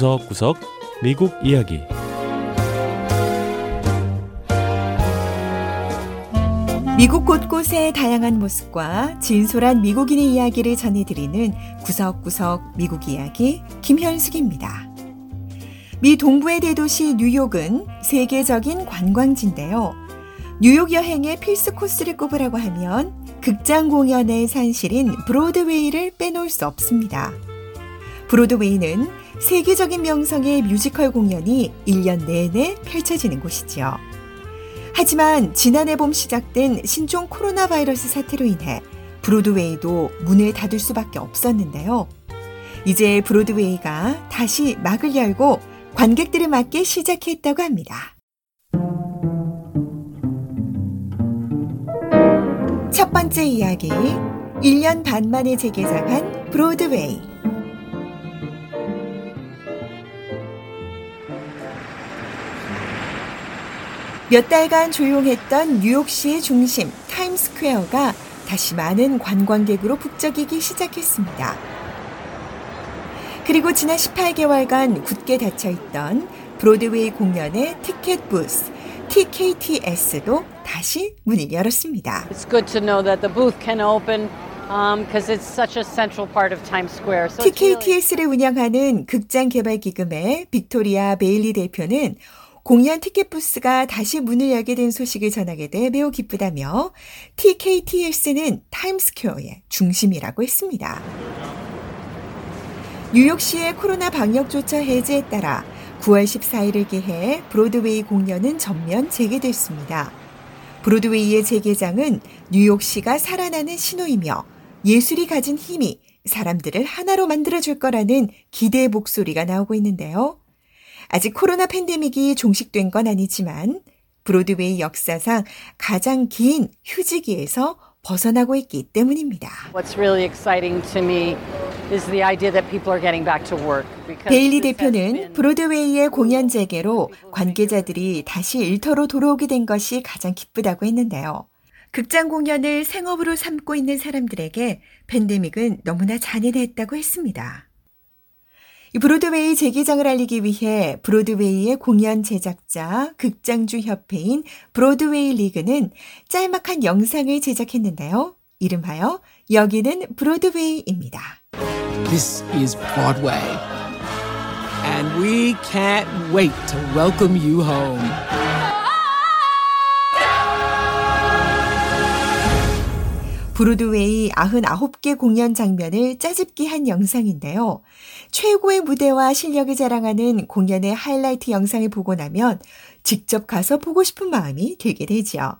구석구석 미국 이야기 미국 곳곳의 다양한 모습과 진솔한 미국인의 이야기를 전해드리는 구석구석 미국 이야기 김현숙입니다. 미 동부의 대도시 뉴욕은 세계적인 관광지인데요. 뉴욕 여행의 필수 코스를 꼽으라고 하면 극장 공연의 산실인 브로드웨이를 빼놓을 수 없습니다. 브로드웨이는 세계적인 명성의 뮤지컬 공연이 1년 내내 펼쳐지는 곳이지요. 하지만 지난해 봄 시작된 신종 코로나 바이러스 사태로 인해 브로드웨이도 문을 닫을 수밖에 없었는데요. 이제 브로드웨이가 다시 막을 열고 관객들을 맞기 시작했다고 합니다. 첫 번째 이야기. 1년 반 만에 재개장한 브로드웨이. 몇 달간 조용했던 뉴욕시의 중심 타임스퀘어가 다시 많은 관광객으로 북적이기 시작했습니다. 그리고 지난 18개월간 굳게 닫혀있던 브로드웨이 공연의 티켓 부스 TKTS도 다시 문을 열었습니다. It's good to know that the booth can open because um, TKTS를 운영하는 극장 개발 기금의 빅토리아 베일리 대표는 공연 티켓 부스가 다시 문을 열게 된 소식을 전하게 돼 매우 기쁘다며 TKTS는 타임스퀘어의 중심이라고 했습니다. 뉴욕시의 코로나 방역 조처 해제에 따라 9월 14일을 기해 브로드웨이 공연은 전면 재개됐습니다. 브로드웨이의 재개장은 뉴욕시가 살아나는 신호이며 예술이 가진 힘이 사람들을 하나로 만들어줄 거라는 기대의 목소리가 나오고 있는데요. 아직 코로나 팬데믹이 종식된 건 아니지만 브로드웨이 역사상 가장 긴 휴지기에서 벗어나고 있기 때문입니다. What's really exciting to me is the idea that people are getting back to work. 베일리 대표는 브로드웨이의 공연 재개로 관계자들이 다시 일터로 돌아오게 된 것이 가장 기쁘다고 했는데요. 극장 공연을 생업으로 삼고 있는 사람들에게 팬데믹은 너무나 잔인했다고 했습니다. 브로드웨이 재개장을 알리기 위해 브로드웨이의 공연 제작자 극장주 협회인 브로드웨이 리그는 짤막한 영상을 제작했는데요. 이름하여 여기는 브로드웨이입니다. This is Broadway. And we can't wait to welcome you home. 브로드웨이 99개 공연 장면을 짜집기 한 영상인데요. 최고의 무대와 실력을 자랑하는 공연의 하이라이트 영상을 보고 나면 직접 가서 보고 싶은 마음이 들게 되죠.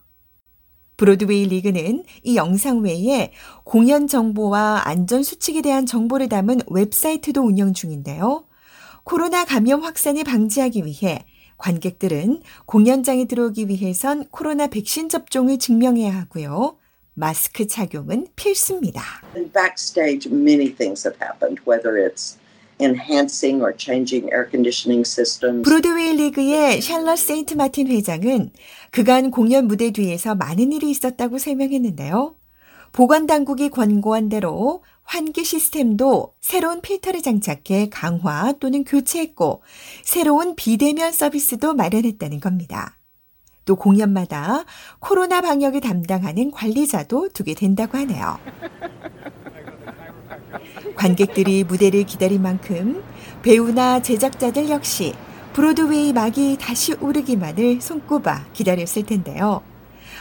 브로드웨이 리그는 이 영상 외에 공연 정보와 안전 수칙에 대한 정보를 담은 웹사이트도 운영 중인데요. 코로나 감염 확산을 방지하기 위해 관객들은 공연장에 들어오기 위해선 코로나 백신 접종을 증명해야 하고요. 마스크 착용은 필수입니다. Backstage, many things have happened, whether it's enhancing or changing air conditioning systems. 브로드웨이 리그의 샬럿 세인트 마틴 회장은 그간 공연 무대 뒤에서 많은 일이 있었다고 설명했는데요. 보건 당국이 권고한 대로 환기 시스템도 새로운 필터를 장착해 강화 또는 교체했고 새로운 비대면 서비스도 마련했다는 겁니다. 또 공연마다 코로나 방역을 담당하는 관리자도 두게 된다고 하네요. 관객들이 무대를 기다린 만큼 배우나 제작자들 역시 브로드웨이 막이 다시 오르기만을 손꼽아 기다렸을 텐데요.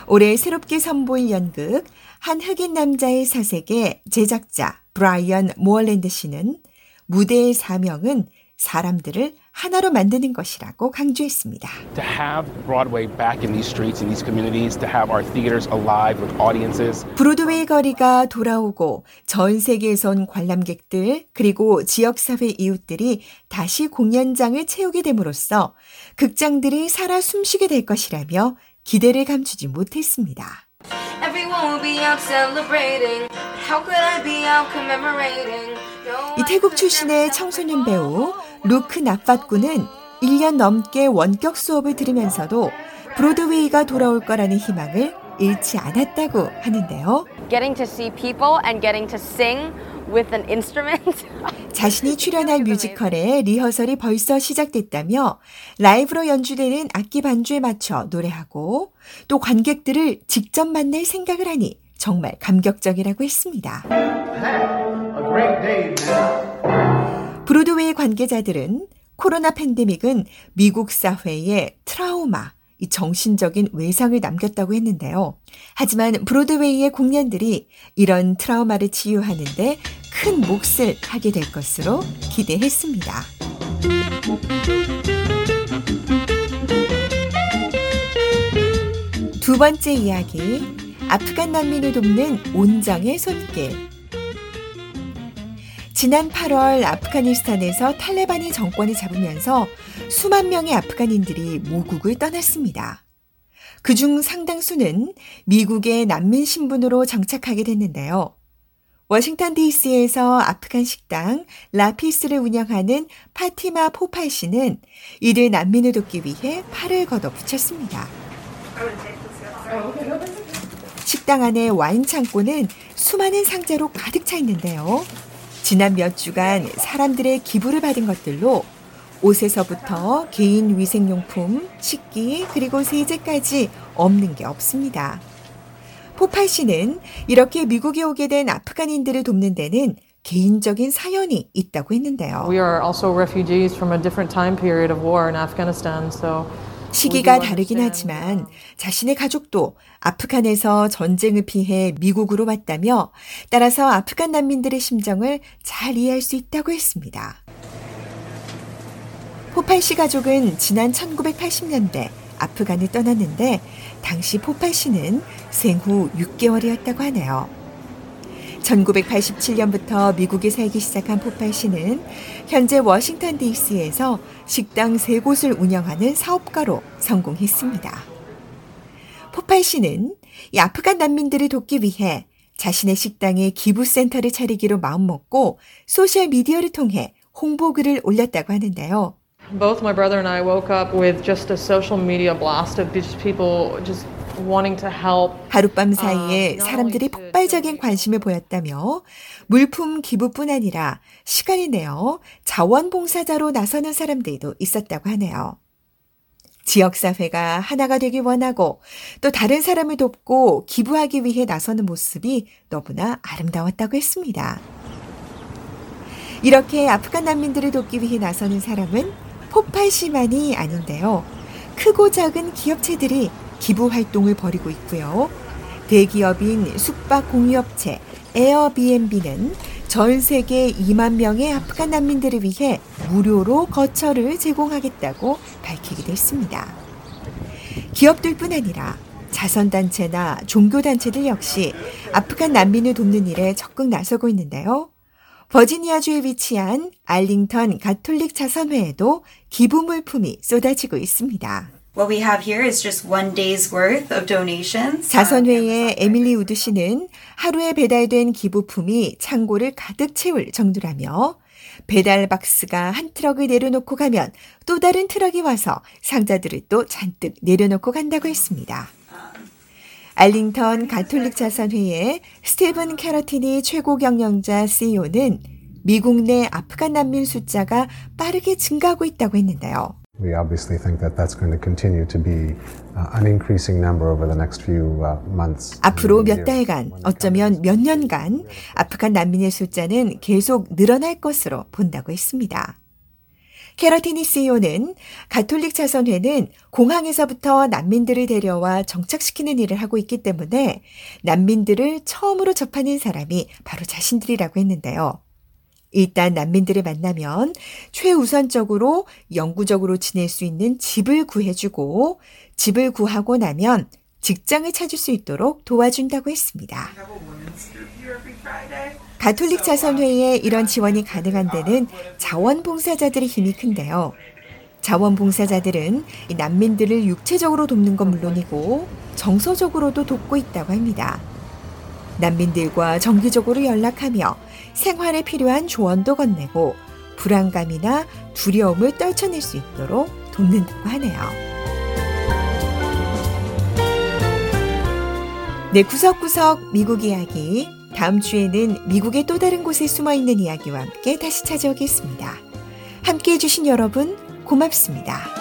올해 새롭게 선보일 연극 한 흑인 남자의 사색의 제작자 브라이언 모어랜드 씨는 무대의 사명은 사람들을 하나로 만드는 것이라고 강조했습니다. To have Broadway back in these streets and these communities, to have our theaters alive with audiences. 브로드웨이 거리가 돌아오고 전 세계에서 온 관람객들 그리고 지역 사회 이웃들이 다시 공연장을 채우게 됨으로써 극장들이 살아 숨쉬게 될 것이라며 기대를 감추지 못했습니다. 이 태국 출신의 청소년 배우 루크 나팟군은 1년 넘게 원격 수업을 들으면서도 브로드웨이가 돌아올 거라는 희망을 잃지 않았다고 하는데요. Getting to see people and getting to sing with an instrument. 자신이 출연할 뮤지컬의 리허설이 벌써 시작됐다며 라이브로 연주되는 악기 반주에 맞춰 노래하고 또 관객들을 직접 만날 생각을 하니 정말 감격적이라고 했습니다. 브로드웨이 관계자들은 코로나 팬데믹은 미국 사회에 트라우마, 이 정신적인 외상을 남겼다고 했는데요. 하지만 브로드웨이의 공연들이 이런 트라우마를 치유하는데 큰 몫을 하게 될 것으로 기대했습니다. 두 번째 이야기, 아프간 난민을 돕는 온정의 손길. 지난 8월 아프가니스탄에서 탈레반이 정권을 잡으면서 수만 명의 아프간인들이 모국을 떠났습니다. 그중 상당수는 미국의 난민 신분으로 정착하게 됐는데요. 워싱턴 DC에서 아프간 식당 라피스를 운영하는 파티마 포팔 씨는 이들 난민을 돕기 위해 팔을 걷어붙였습니다. 식당 안의 와인 창고는 수많은 상자로 가득 차 있는데요. 지난 몇 주간 사람들의 기부를 받은 것들로 옷에서부터 개인 위생용품, 식기, 그리고 세제까지 없는 게 없습니다. 포팔 씨는 이렇게 미국에 오게 된 아프간인들을 돕는 데는 개인적인 사연이 있다고 했는데요. We are also refugees from a different time period of war in Afghanistan, so 시기가 다르긴 하지만 자신의 가족도 아프간에서 전쟁을 피해 미국으로 왔다며 따라서 아프간 난민들의 심정을 잘 이해할 수 있다고 했습니다. 포팔 씨 가족은 지난 1980년대 아프간을 떠났는데 당시 포팔 씨는 생후 6개월이었다고 하네요. 1987년부터 미국에 살기 시작한 포팔 씨는 현재 워싱턴 DC에서 식당 세 곳을 운영하는 사업가로 성공했습니다. 포팔 씨는 이 아프간 난민들을 돕기 위해 자신의 식당에 기부센터를 차리기로 마음먹고 소셜 미디어를 통해 홍보글을 올렸다고 하는데요. both my brother and I woke up with just a social media blast of just people just. 하룻밤 사이에 사람들이 폭발적인 관심을 보였다며 물품 기부뿐 아니라 시간을 내어 자원봉사자로 나서는 사람들도 있었다고 하네요. 지역사회가 하나가 되길 원하고 또 다른 사람을 돕고 기부하기 위해 나서는 모습이 너무나 아름다웠다고 했습니다. 이렇게 아프간 난민들을 돕기 위해 나서는 사람은 포팔 씨만이 아닌데요. 크고 작은 기업체들이 기부 활동을 벌이고 있고요. 대기업인 숙박 공유업체 에어비앤비는 전 세계 2만 명의 아프간 난민들을 위해 무료로 거처를 제공하겠다고 밝히기도 했습니다. 기업들뿐 아니라 자선단체나 종교단체들 역시 아프간 난민을 돕는 일에 적극 나서고 있는데요. 버지니아주에 위치한 알링턴 가톨릭 자선회에도 기부 물품이 쏟아지고 있습니다. 자선회의 에밀리 우드 씨는 하루에 배달된 기부품이 창고를 가득 채울 정도라며 배달 박스가 한 트럭을 내려놓고 가면 또 다른 트럭이 와서 상자들을 또 잔뜩 내려놓고 간다고 했습니다. 알링턴 가톨릭 자선회의 스티븐 캐러티니 최고 경영자 CEO는 미국 내 아프간 난민 숫자가 빠르게 증가하고 있다고 했는데요. We obviously think that that's going to continue to be uh, an increasing number over the next few uh, months. 앞으로 몇 달간, 어쩌면 몇 년간 아프간 난민의 숫자는 계속 늘어날 것으로 본다고 했습니다. 캐러티니 CEO는 가톨릭 자선회는 공항에서부터 난민들을 데려와 정착시키는 일을 하고 있기 때문에 난민들을 처음으로 접하는 사람이 바로 자신들이라고 했는데요. 일단 난민들을 만나면 최우선적으로 영구적으로 지낼 수 있는 집을 구해주고 집을 구하고 나면 직장을 찾을 수 있도록 도와준다고 했습니다. 가톨릭 자선회에 이런 지원이 가능한 데는 자원봉사자들의 힘이 큰데요. 자원봉사자들은 난민들을 육체적으로 돕는 건 물론이고 정서적으로도 돕고 있다고 합니다. 난민들과 정기적으로 연락하며 생활에 필요한 조언도 건네고 불안감이나 두려움을 떨쳐낼 수 있도록 돕는다고 하네요. 네, 구석구석 미국 이야기 다음 주에는 미국의 또 다른 곳에 숨어 있는 이야기와 함께 다시 찾아오겠습니다. 함께 해주신 여러분, 고맙습니다.